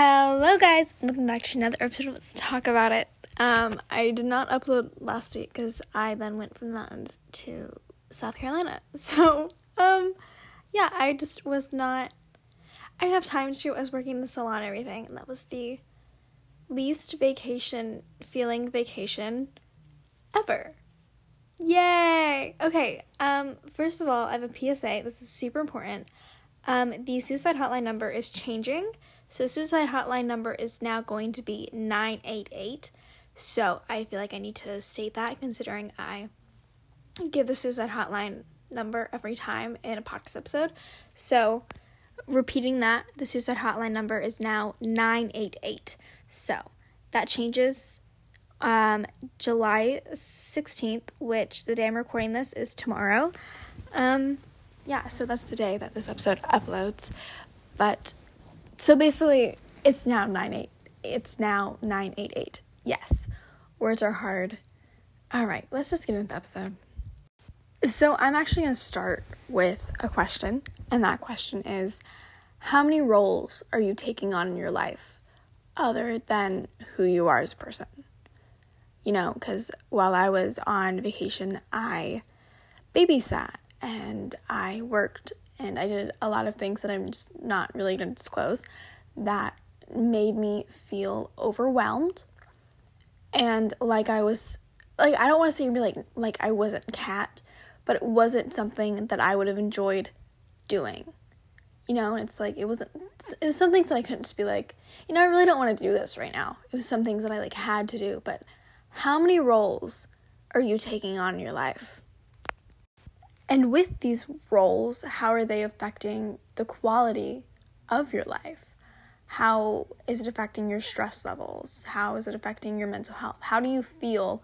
Hello, guys. Welcome back to another episode of Let's Talk About It. Um, I did not upload last week because I then went from the mountains to South Carolina. So, um, yeah, I just was not. I didn't have time to. I was working in the salon and everything, and that was the least vacation feeling vacation ever. Yay! Okay, um, first of all, I have a PSA. This is super important. Um, the suicide hotline number is changing. So suicide hotline number is now going to be 988. So I feel like I need to state that considering I give the suicide hotline number every time in a podcast episode. So repeating that, the suicide hotline number is now 988. So that changes um, July 16th, which the day I'm recording this is tomorrow. Um, yeah, so that's the day that this episode uploads. But so basically, it's now nine eight. It's now 988. Yes. Words are hard. All right, let's just get into the episode. So, I'm actually going to start with a question, and that question is How many roles are you taking on in your life other than who you are as a person? You know, because while I was on vacation, I babysat and I worked and I did a lot of things that I'm just not really going to disclose that made me feel overwhelmed and like I was like I don't want to say like like I wasn't Kat, but it wasn't something that I would have enjoyed doing. You know, and it's like it wasn't it was some things that I couldn't just be like, you know, I really don't want to do this right now. It was some things that I like had to do, but how many roles are you taking on in your life? And with these roles, how are they affecting the quality of your life? How is it affecting your stress levels? How is it affecting your mental health? How do you feel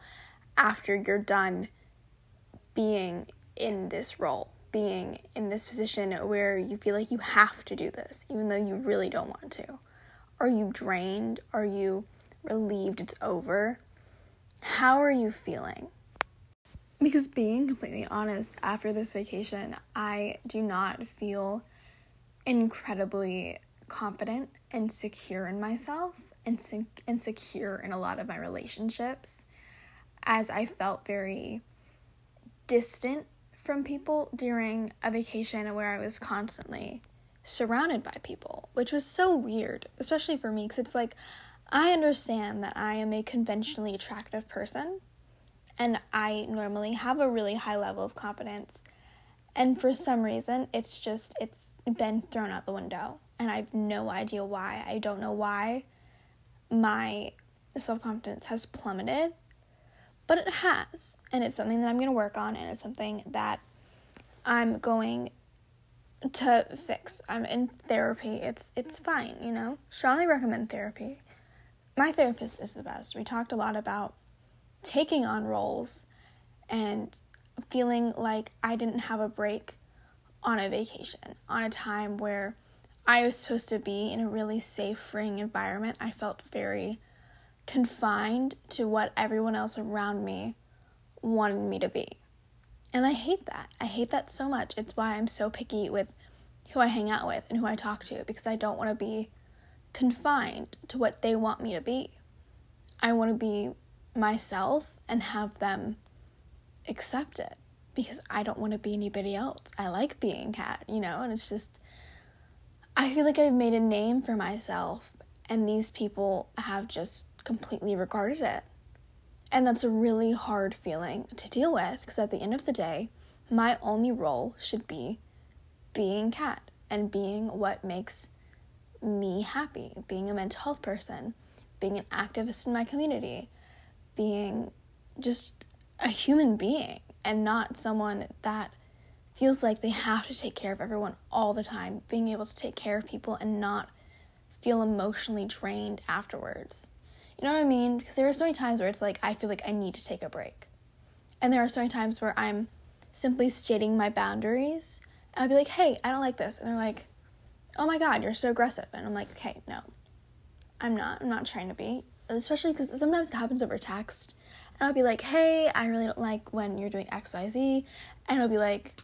after you're done being in this role, being in this position where you feel like you have to do this, even though you really don't want to? Are you drained? Are you relieved it's over? How are you feeling? Because being completely honest, after this vacation, I do not feel incredibly confident and secure in myself and insecure in a lot of my relationships as I felt very distant from people during a vacation where I was constantly surrounded by people, which was so weird, especially for me because it's like I understand that I am a conventionally attractive person and I normally have a really high level of confidence. And for some reason, it's just it's been thrown out the window, and I have no idea why. I don't know why my self-confidence has plummeted, but it has, and it's something that I'm going to work on and it's something that I'm going to fix. I'm in therapy. It's it's fine, you know. Strongly recommend therapy. My therapist is the best. We talked a lot about taking on roles and feeling like I didn't have a break on a vacation, on a time where I was supposed to be in a really safe, freeing environment. I felt very confined to what everyone else around me wanted me to be. And I hate that. I hate that so much. It's why I'm so picky with who I hang out with and who I talk to because I don't want to be confined to what they want me to be. I want to be myself and have them accept it because I don't want to be anybody else. I like being Kat, you know, and it's just I feel like I've made a name for myself and these people have just completely regarded it. And that's a really hard feeling to deal with because at the end of the day, my only role should be being Kat and being what makes me happy, being a mental health person, being an activist in my community, being just a human being and not someone that feels like they have to take care of everyone all the time, being able to take care of people and not feel emotionally drained afterwards. You know what I mean? Because there are so many times where it's like I feel like I need to take a break. And there are so many times where I'm simply stating my boundaries and I'll be like, hey, I don't like this. And they're like, oh my God, you're so aggressive. And I'm like, okay, no, I'm not. I'm not trying to be especially because sometimes it happens over text. And I'll be like, hey, I really don't like when you're doing XYZ. And it'll be like,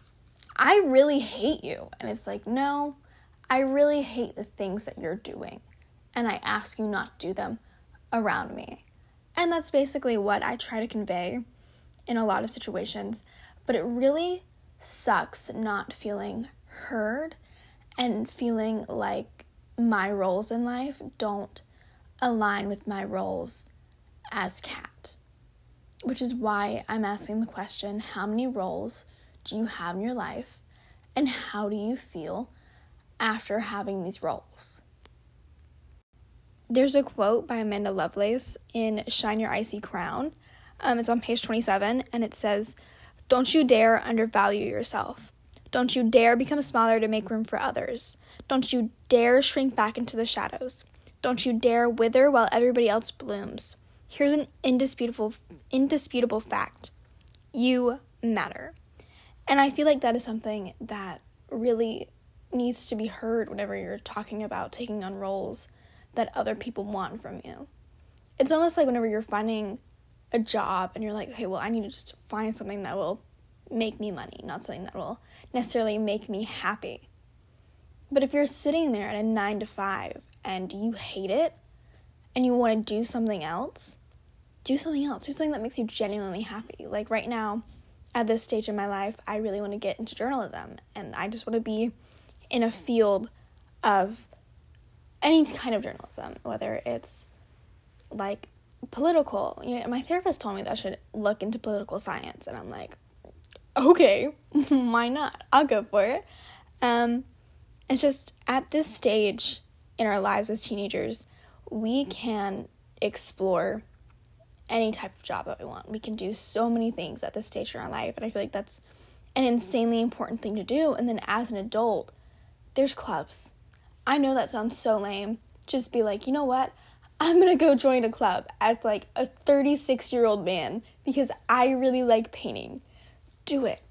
I really hate you. And it's like, no, I really hate the things that you're doing. and I ask you not to do them around me. And that's basically what I try to convey in a lot of situations. But it really sucks not feeling heard and feeling like my roles in life don't align with my roles as Kat. Which is why I'm asking the question how many roles do you have in your life and how do you feel after having these roles? There's a quote by Amanda Lovelace in Shine Your Icy Crown. Um, it's on page 27 and it says, Don't you dare undervalue yourself. Don't you dare become smaller to make room for others. Don't you dare shrink back into the shadows. Don't you dare wither while everybody else blooms. Here's an indisputable indisputable fact. You matter. And I feel like that is something that really needs to be heard whenever you're talking about taking on roles that other people want from you. It's almost like whenever you're finding a job and you're like, okay, well, I need to just find something that will make me money, not something that will necessarily make me happy. But if you're sitting there at a nine to five and you hate it and you want to do something else, do something else. Do something that makes you genuinely happy. Like right now, at this stage in my life, I really want to get into journalism and I just want to be in a field of any kind of journalism, whether it's like political. You know, my therapist told me that I should look into political science, and I'm like, okay, why not? I'll go for it. Um, it's just at this stage in our lives as teenagers, we can explore any type of job that we want. We can do so many things at this stage in our life, and I feel like that's an insanely important thing to do. And then as an adult, there's clubs. I know that sounds so lame. Just be like, you know what? I'm gonna go join a club as like a 36 year old man because I really like painting. Do it.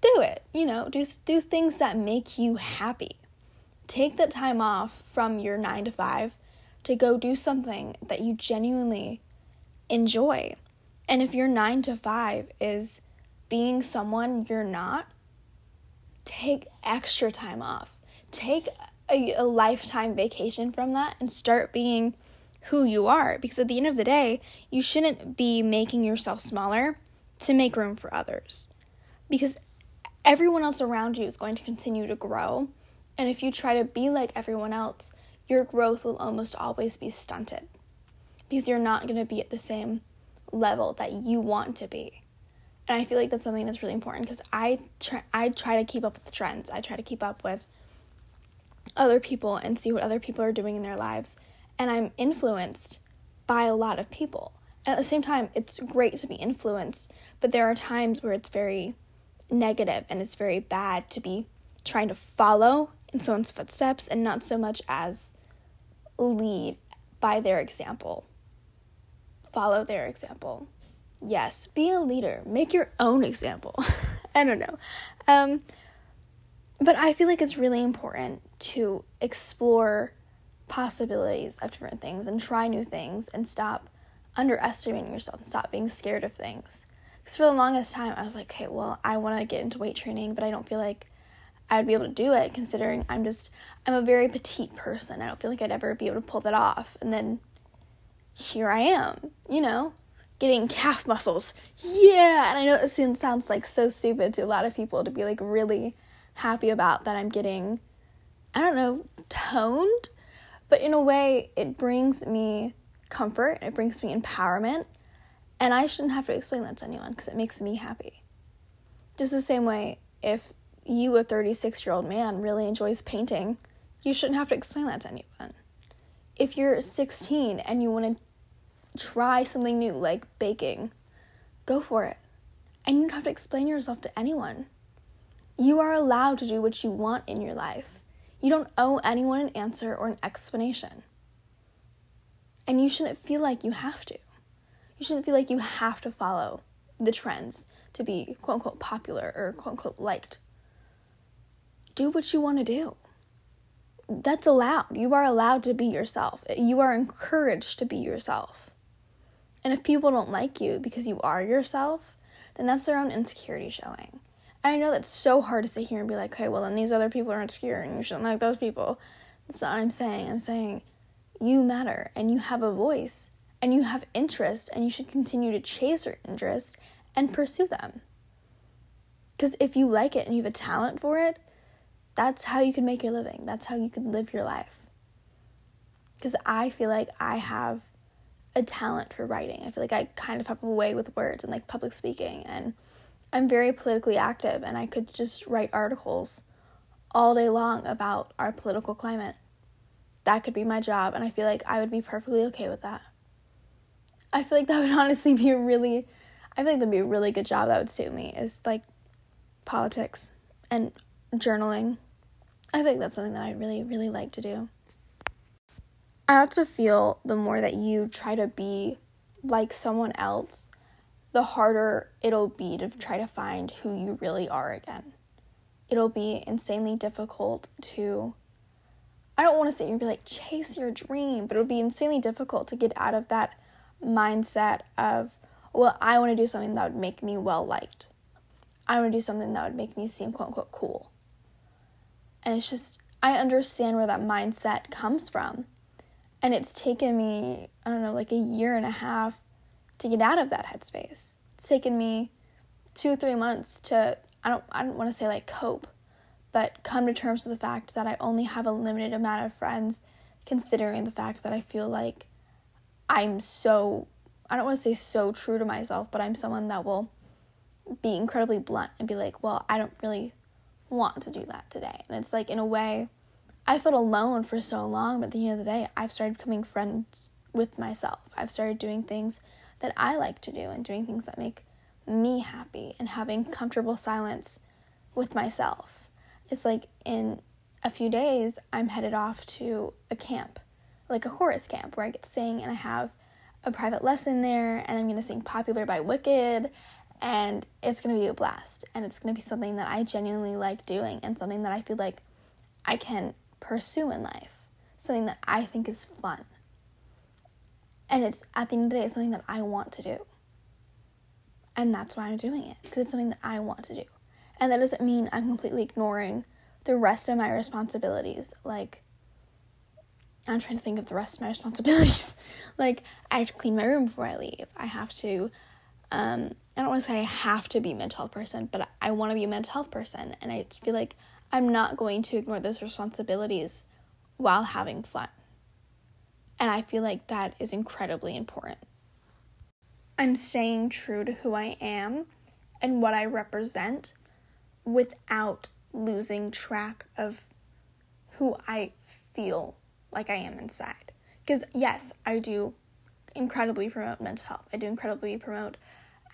Do it. You know, do, do things that make you happy. Take that time off from your nine to five to go do something that you genuinely enjoy. And if your nine to five is being someone you're not, take extra time off. Take a, a, lifetime vacation from that and start being who you are. Because at the end of the day, you shouldn't be making yourself smaller to make room for others. Because everyone else around you is going to continue to grow. And if you try to be like everyone else, your growth will almost always be stunted because you're not going to be at the same level that you want to be. And I feel like that's something that's really important because I try I try to keep up with the trends. I try to keep up with other people and see what other people are doing in their lives. And I'm influenced by a lot of people. At the same time, it's great to be influenced, but there are times where it's very negative and it's very bad to be trying to follow in someone's footsteps and not so much as lead by their example follow their example. Yes, be a leader. Make your own example. I don't know. Um, but I feel like it's really important to explore possibilities of different things and try new things and stop underestimating yourself and stop being scared of things. Because for the longest time, I was like, okay, well, I want to get into weight training, but I don't feel like I would be able to do it considering I'm just, I'm a very petite person. I don't feel like I'd ever be able to pull that off. And then here I am, you know, getting calf muscles. Yeah, and I know it sounds like so stupid to a lot of people to be like really happy about that I'm getting, I don't know, toned, but in a way, it brings me comfort, it brings me empowerment, and I shouldn't have to explain that to anyone because it makes me happy. Just the same way, if you, a 36 year old man, really enjoys painting, you shouldn't have to explain that to anyone if you're 16 and you want to try something new like baking, go for it. And you don't have to explain yourself to anyone. You are allowed to do what you want in your life. You don't owe anyone an answer or an explanation. And you shouldn't feel like you have to. You shouldn't feel like you have to follow the trends to be quote unquote popular or quote unquote liked. Do what you want to do that's allowed. You are allowed to be yourself. You are encouraged to be yourself. And if people don't like you because you are yourself, then that's their own insecurity showing. And I know that's so hard to sit here and be like, okay, well, then these other people are insecure and you shouldn't like those people. That's not what I'm saying. I'm saying you matter and you have a voice and you have interest and you should continue to chase your interest and pursue them. Because if you like it and you have a talent for it, that's how you can make your living. That's how you can live your life. Because I feel like I have a talent for writing. I feel like I kind of have a way with words and like public speaking. And I'm very politically active and I could just write articles all day long about our political climate. That could be my job. And I feel like I would be perfectly okay with that. I feel like that would honestly be a really, I feel like that'd be a really good job that would suit me is like politics and journaling. I think that's something that I really, really like to do. I also feel the more that you try to be like someone else, the harder it'll be to try to find who you really are again. It'll be insanely difficult to, I don't want to say you'd be like, chase your dream, but it'll be insanely difficult to get out of that mindset of, well, I want to do something that would make me well liked. I want to do something that would make me seem quote unquote cool. And it's just, I understand where that mindset comes from. And it's taken me, I don't know, like a year and a half to get out of that headspace. It's taken me two, three months to, I don't, I don't want to say like cope, but come to terms with the fact that I only have a limited amount of friends, considering the fact that I feel like I'm so, I don't want to say so true to myself, but I'm someone that will be incredibly blunt and be like, well, I don't really want to do that today. And it's like, in a way, I felt alone for so long, but at the end of the day, I've started becoming friends with myself. I've started doing things that I like to do and doing things that make me happy and having comfortable silence with myself. It's like in a few days, I'm headed off to a camp, like a chorus camp, where I get to sing and I have a private lesson there, and I'm gonna sing Popular by Wicked, and it's going to be a blast and it's going to be something that I genuinely like doing and something that I feel like I can pursue in life, something that I think is fun. And it's at the end of the day, it's something that I want to do. And that's why I'm doing it, because it's something that I want to do. And that doesn't mean I'm completely ignoring the rest of my responsibilities. Like, I'm trying to think of the rest of my responsibilities. like, I have to clean my room before I leave. I have to um, I don't want to say I have to be a mental health person, but I want to be a mental health person. And I feel like I'm not going to ignore those responsibilities while having fun. And I feel like that is incredibly important. I'm staying true to who I am and what I represent without losing track of who I feel like I am inside. Because, yes, I do incredibly promote mental health, I do incredibly promote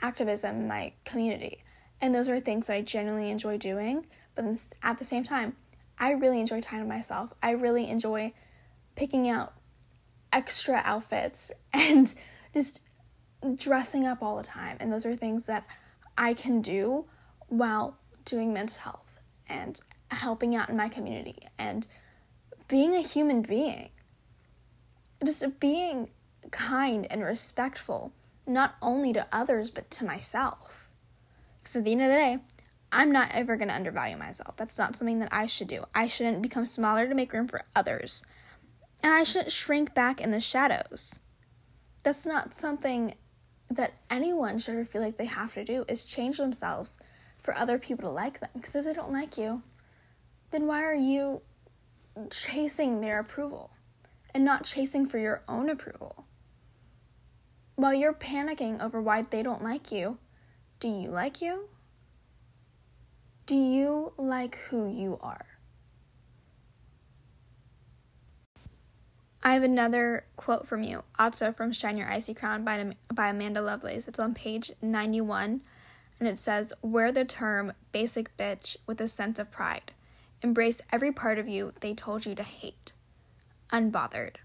activism in my community. And those are things that I genuinely enjoy doing. But at the same time, I really enjoy time with myself. I really enjoy picking out extra outfits and just dressing up all the time. And those are things that I can do while doing mental health and helping out in my community and being a human being. Just being kind and respectful not only to others, but to myself. Because at the end of the day, I'm not ever going to undervalue myself. That's not something that I should do. I shouldn't become smaller to make room for others. And I shouldn't shrink back in the shadows. That's not something that anyone should ever feel like they have to do is change themselves for other people to like them. Because if they don't like you, then why are you chasing their approval and not chasing for your own approval? While you're panicking over why they don't like you, do you like you? Do you like who you are? I have another quote from you, also from Shine Your Icy Crown by, by Amanda Lovelace. It's on page 91, and it says, Wear the term basic bitch with a sense of pride. Embrace every part of you they told you to hate. Unbothered.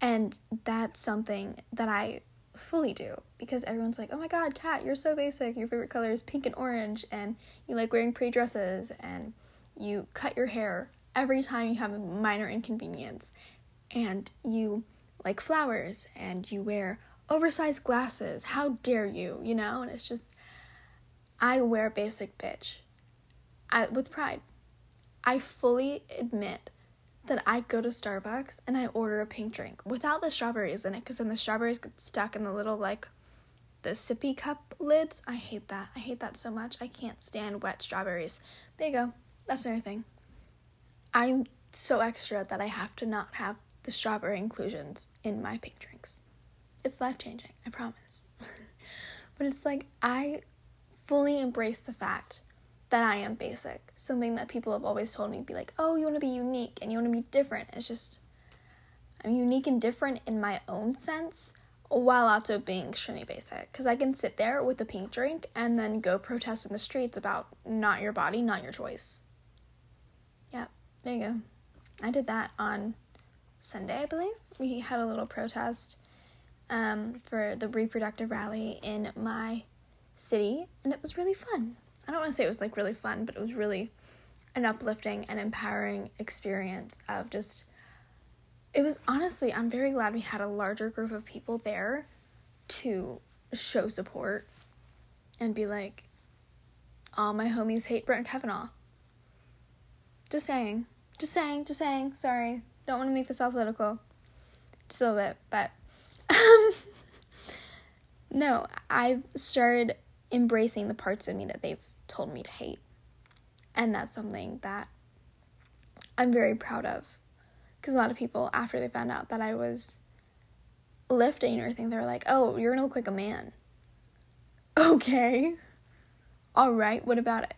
And that's something that I fully do because everyone's like, oh my god, Kat, you're so basic. Your favorite color is pink and orange, and you like wearing pretty dresses, and you cut your hair every time you have a minor inconvenience, and you like flowers, and you wear oversized glasses. How dare you, you know? And it's just, I wear basic bitch I, with pride. I fully admit that I go to Starbucks and I order a pink drink without the strawberries in it because then the strawberries get stuck in the little like the sippy cup lids. I hate that. I hate that so much. I can't stand wet strawberries. There you go. That's another thing. I'm so extra that I have to not have the strawberry inclusions in my pink drinks. It's life changing, I promise. but it's like I fully embrace the fact that I am basic. Something that people have always told me be like, oh, you want to be unique and you want to be different. It's just, I'm unique and different in my own sense while also being extremely basic. Because I can sit there with a pink drink and then go protest in the streets about not your body, not your choice. Yeah, there you go. I did that on Sunday, I believe. We had a little protest um, for the reproductive rally in my city, and it was really fun. I don't want to say it was like really fun, but it was really an uplifting and empowering experience of just it was honestly I'm very glad we had a larger group of people there to show support and be like all my homies hate Brett Kavanaugh. Just saying. Just saying, just saying. Sorry. Don't want to make this all political. Just a little bit, but um no, I've started embracing the parts of me that they've told me to hate. And that's something that I'm very proud of. Because a lot of people, after they found out that I was lifting or anything, they're like, oh, you're gonna look like a man. Okay. All right, what about it?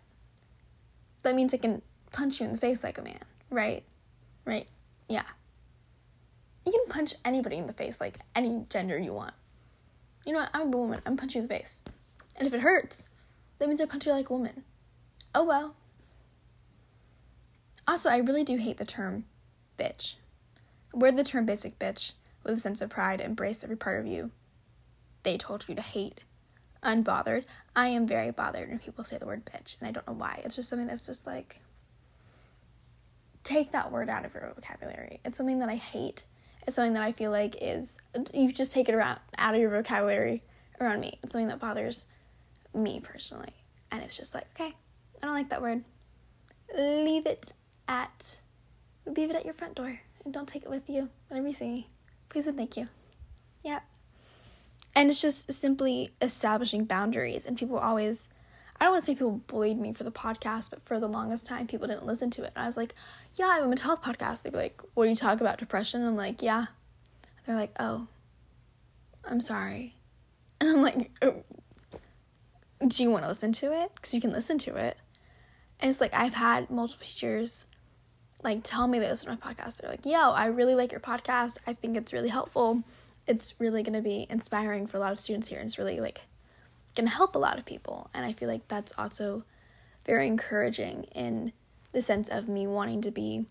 That means I can punch you in the face like a man, right? Right? Yeah. You can punch anybody in the face like any gender you want. You know what? I'm a woman. I'm punching you in the face. And if it hurts, that means I punch you like a woman. Oh well. Also, I really do hate the term bitch. Wear the term basic bitch with a sense of pride, embrace every part of you they told you to hate. Unbothered. I am very bothered when people say the word bitch, and I don't know why. It's just something that's just like, take that word out of your vocabulary. It's something that I hate. It's something that I feel like is, you just take it around, out of your vocabulary around me. It's something that bothers me personally. And it's just like, okay, I don't like that word. Leave it at leave it at your front door and don't take it with you whenever you see me. Please and thank you. Yeah. And it's just simply establishing boundaries and people always I don't want to say people bullied me for the podcast, but for the longest time people didn't listen to it. And I was like, Yeah, I have a mental health podcast. They'd be like, What do you talk about? Depression? I'm like, Yeah. They're like, Oh, I'm sorry. And I'm like, oh, do you want to listen to it? Because you can listen to it. And it's like I've had multiple teachers like tell me they listen to my podcast. They're like, yo, I really like your podcast. I think it's really helpful. It's really gonna be inspiring for a lot of students here and it's really like gonna help a lot of people. And I feel like that's also very encouraging in the sense of me wanting to be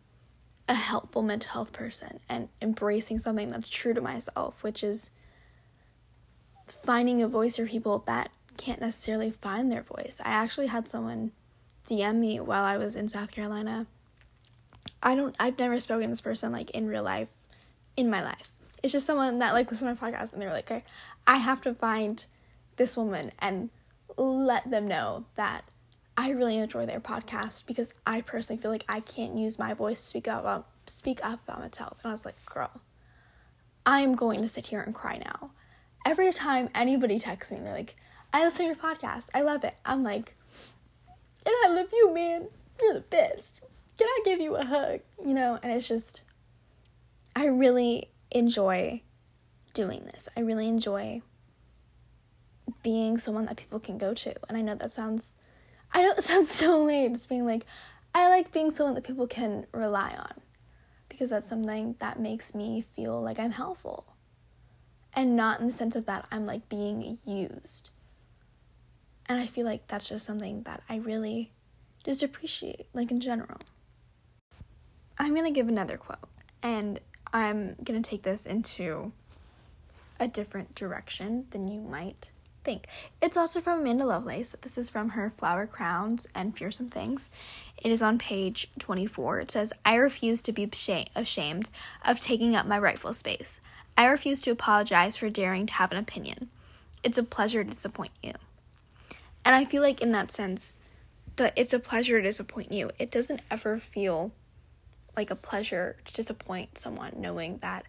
a helpful mental health person and embracing something that's true to myself, which is finding a voice for people that can't necessarily find their voice. I actually had someone DM me while I was in South Carolina. I don't I've never spoken to this person like in real life in my life. It's just someone that like listened to my podcast and they're like, okay, I have to find this woman and let them know that I really enjoy their podcast because I personally feel like I can't use my voice to speak up about speak up about myself. And I was like, girl, I'm going to sit here and cry now. Every time anybody texts me, they're like, I listen to your podcast. I love it. I'm like, and I love you, man. You're the best. Can I give you a hug? You know, and it's just, I really enjoy doing this. I really enjoy being someone that people can go to. And I know that sounds, I know that sounds so lame, just being like, I like being someone that people can rely on because that's something that makes me feel like I'm helpful. And not in the sense of that I'm like being used. And I feel like that's just something that I really just appreciate, like in general. I'm gonna give another quote, and I'm gonna take this into a different direction than you might think. It's also from Amanda Lovelace, but this is from her Flower Crowns and Fearsome Things. It is on page 24. It says, I refuse to be ashamed of taking up my rightful space. I refuse to apologize for daring to have an opinion. It's a pleasure to disappoint you. And I feel like in that sense, that it's a pleasure to disappoint you. It doesn't ever feel like a pleasure to disappoint someone knowing that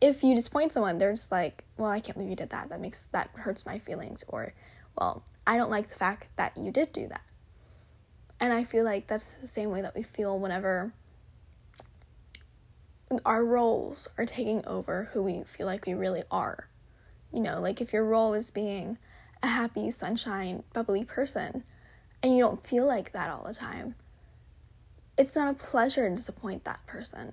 if you disappoint someone they're just like well i can't believe you did that. That makes that hurts my feelings or well i don't like the fact that you did do that. And i feel like that's the same way that we feel whenever our roles are taking over who we feel like we really are. You know like if your role is being a happy sunshine bubbly person and you don't feel like that all the time it's not a pleasure to disappoint that person.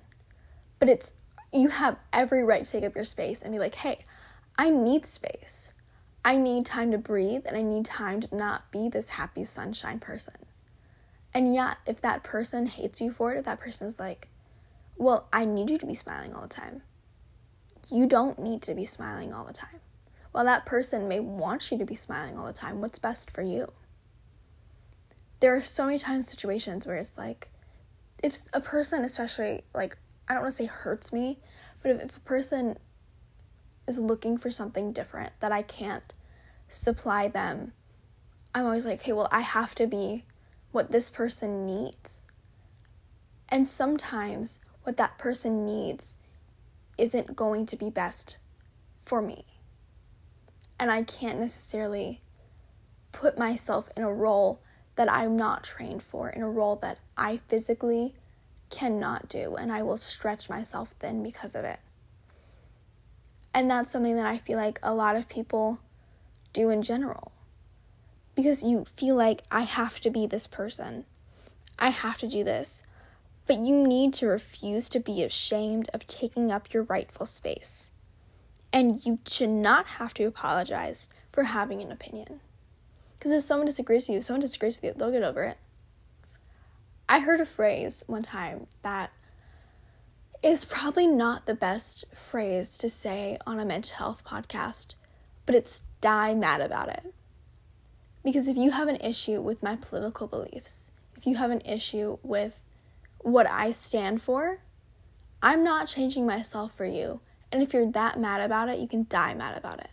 But it's you have every right to take up your space and be like, "Hey, I need space. I need time to breathe and I need time to not be this happy sunshine person." And yeah, if that person hates you for it, if that person is like, "Well, I need you to be smiling all the time." You don't need to be smiling all the time. While that person may want you to be smiling all the time, what's best for you? There are so many times situations where it's like, if a person especially like I don't want to say hurts me, but if, if a person is looking for something different that I can't supply them, I'm always like, okay, well, I have to be what this person needs. And sometimes what that person needs isn't going to be best for me. And I can't necessarily put myself in a role that I'm not trained for, in a role that I physically cannot do, and I will stretch myself thin because of it. And that's something that I feel like a lot of people do in general. Because you feel like I have to be this person, I have to do this. But you need to refuse to be ashamed of taking up your rightful space. And you should not have to apologize for having an opinion. Because if someone disagrees with you, if someone disagrees with you, they'll get over it. I heard a phrase one time that is probably not the best phrase to say on a mental health podcast, but it's die mad about it. Because if you have an issue with my political beliefs, if you have an issue with what I stand for, I'm not changing myself for you. And if you're that mad about it, you can die mad about it.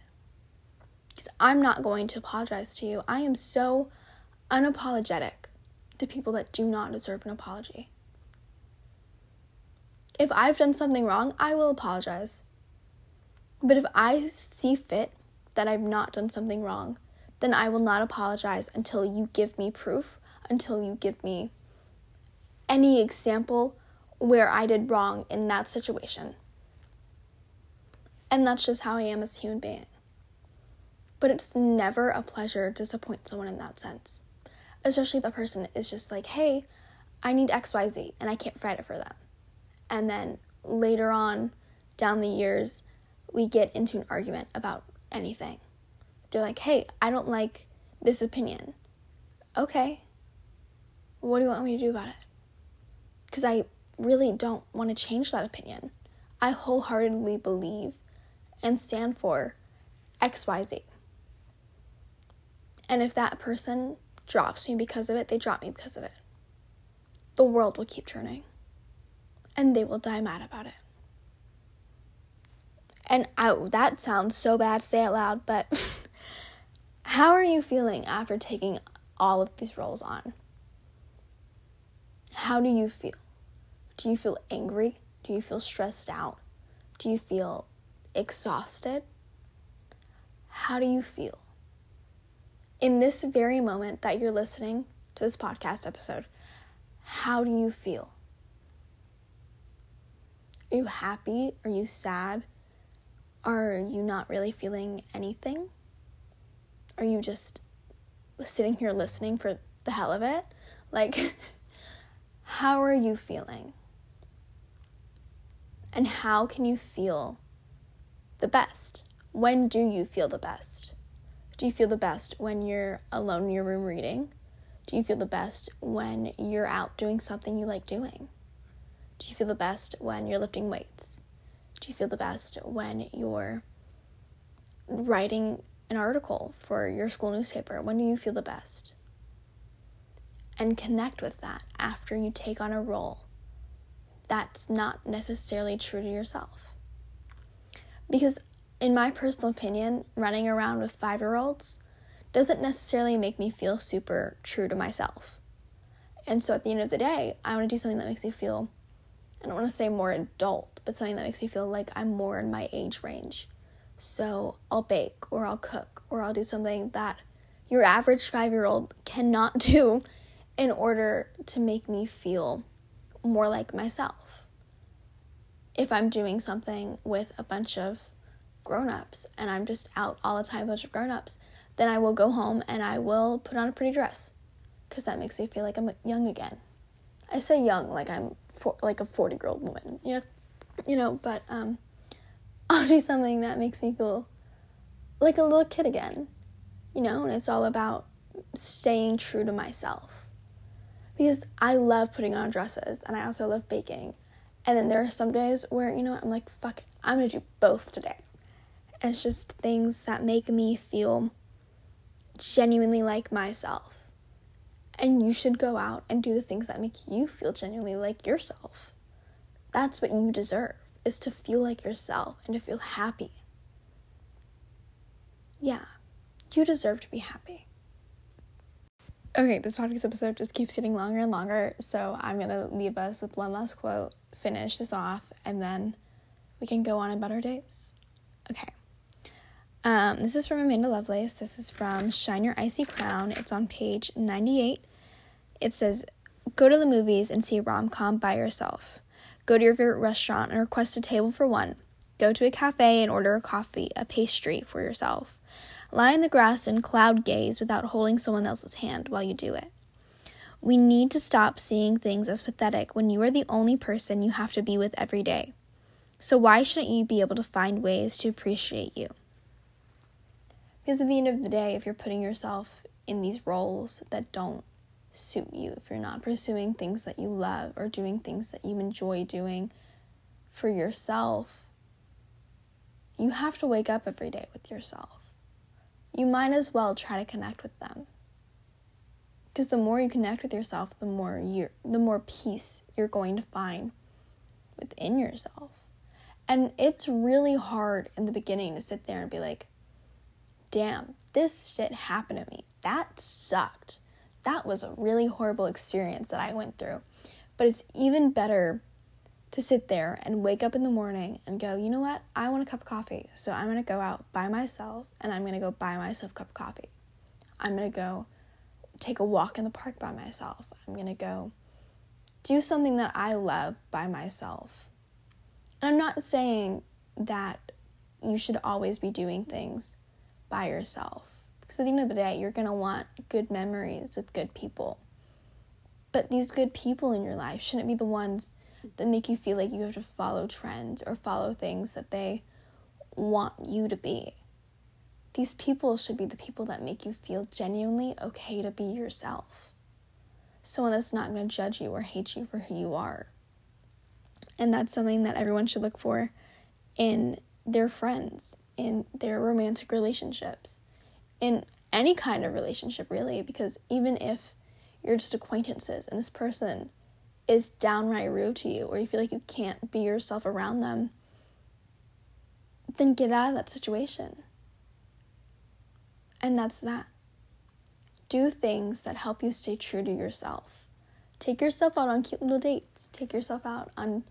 Because I'm not going to apologize to you. I am so unapologetic to people that do not deserve an apology. If I've done something wrong, I will apologize. But if I see fit that I've not done something wrong, then I will not apologize until you give me proof, until you give me any example where I did wrong in that situation. And that's just how I am as a human being. But it's never a pleasure to disappoint someone in that sense especially if the person is just like, hey, I need XYZ and I can't provide it for them. And then later on down the years, we get into an argument about anything. They're like, hey, I don't like this opinion. Okay. What do you want me to do about it? Because I really don't want to change that opinion. I wholeheartedly believe and stand for XYZ. And if that person drops me because of it, they drop me because of it. The world will keep turning. And they will die mad about it. And I, that sounds so bad to say out loud, but how are you feeling after taking all of these roles on? How do you feel? Do you feel angry? Do you feel stressed out? Do you feel exhausted? How do you feel? in this very moment that you're listening to this podcast episode, how do you feel? Are you happy? Are you sad? Are you not really feeling anything? Are you just sitting here listening for the hell of it? Like, how are you feeling? And how can you feel the best? When do you feel the best? Do you feel the best when you're alone in your room reading? Do you feel the best when you're out doing something you like doing? Do you feel the best when you're lifting weights? Do you feel the best when you're writing an article for your school newspaper? When do you feel the best? And connect with that after you take on a role that's not necessarily true to yourself. Because in my personal opinion, running around with five year olds doesn't necessarily make me feel super true to myself. And so at the end of the day, I want to do something that makes me feel I don't want to say more adult, but something that makes me feel like I'm more in my age range. So I'll bake or I'll cook or I'll do something that your average five year old cannot do in order to make me feel more like myself. If I'm doing something with a bunch of grown ups and I'm just out all the time, with a bunch of grown ups, then I will go home and I will put on a pretty dress because that makes me feel like I'm young again. I say young like I'm for, like a 40 year old woman, you know, you know, but um, I'll do something that makes me feel like a little kid again, you know, and it's all about staying true to myself because I love putting on dresses and I also love baking. And then there are some days where, you know, I'm like, fuck it, I'm gonna do both today. And it's just things that make me feel genuinely like myself. And you should go out and do the things that make you feel genuinely like yourself. That's what you deserve, is to feel like yourself and to feel happy. Yeah, you deserve to be happy. Okay, this podcast episode just keeps getting longer and longer, so I'm gonna leave us with one last quote, finish this off, and then we can go on about our days. Okay. Um, this is from Amanda Lovelace. This is from Shine Your Icy Crown. It's on page 98. It says, Go to the movies and see a rom com by yourself. Go to your favorite restaurant and request a table for one. Go to a cafe and order a coffee, a pastry for yourself. Lie in the grass and cloud gaze without holding someone else's hand while you do it. We need to stop seeing things as pathetic when you are the only person you have to be with every day. So, why shouldn't you be able to find ways to appreciate you? Because at the end of the day, if you're putting yourself in these roles that don't suit you, if you're not pursuing things that you love or doing things that you enjoy doing for yourself, you have to wake up every day with yourself. You might as well try to connect with them. Because the more you connect with yourself, the more you the more peace you're going to find within yourself. And it's really hard in the beginning to sit there and be like, damn, this shit happened to me. That sucked. That was a really horrible experience that I went through. But it's even better to sit there and wake up in the morning and go, you know what? I want a cup of coffee. So I'm going to go out by myself and I'm going to go buy myself a cup of coffee. I'm going to go take a walk in the park by myself. I'm going to go do something that I love by myself. And I'm not saying that you should always be doing things by yourself. Because at the end of the day, you're going to want good memories with good people. But these good people in your life shouldn't be the ones that make you feel like you have to follow trends or follow things that they want you to be. These people should be the people that make you feel genuinely okay to be yourself. Someone that's not going to judge you or hate you for who you are. And that's something that everyone should look for in their friends in their romantic relationships, in any kind of relationship, really, because even if you're just acquaintances and this person is downright rude to you or you feel like you can't be yourself around them, then get out of that situation. And that's that. Do things that help you stay true to yourself. Take yourself out on cute little dates. Take yourself out on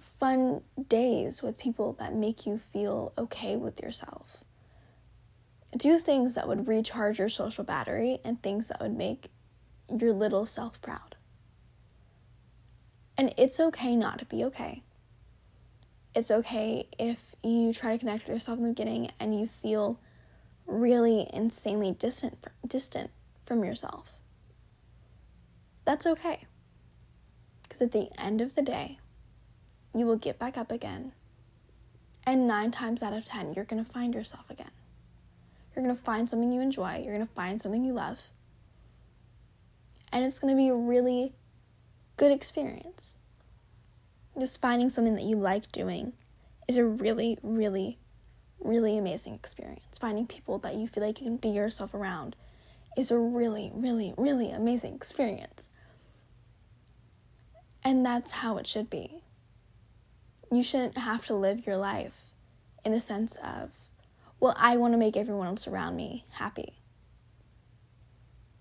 fun days with people that make you feel okay with yourself. Do things that would recharge your social battery and things that would make your little self proud. And it's okay not to be okay. It's okay if you try to connect with yourself in the beginning and you feel really insanely distant distant from yourself. That's okay. Because at the end of the day, you will get back up again. And nine times out of ten, you're going to find yourself again. You're going to find something you enjoy, you're going to find something you love. And it's going to be a really good experience. Just finding something that you like doing is a really, really, really amazing experience. Finding people that you feel like you can be yourself around is a really, really, really amazing experience. And that's how it should be you shouldn't have to live your life in the sense of, well, I want to make everyone else around me happy.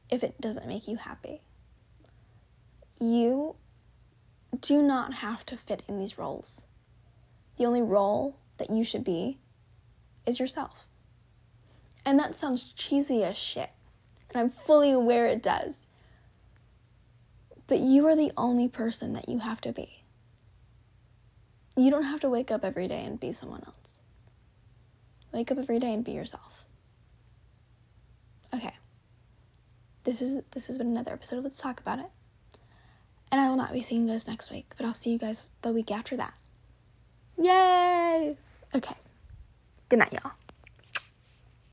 If it doesn't make you happy, you do not have to fit in these roles. The only role that you should be is yourself. And that sounds cheesy as shit. And I'm fully aware it does. But you are the only person that you have to be. You don't have to wake up every day and be someone else. Wake up every day and be yourself. Okay. This is this has been another episode. of Let's talk about it. And I will not be seeing you guys next week, but I'll see you guys the week after that. Yay! Okay. 个奶油。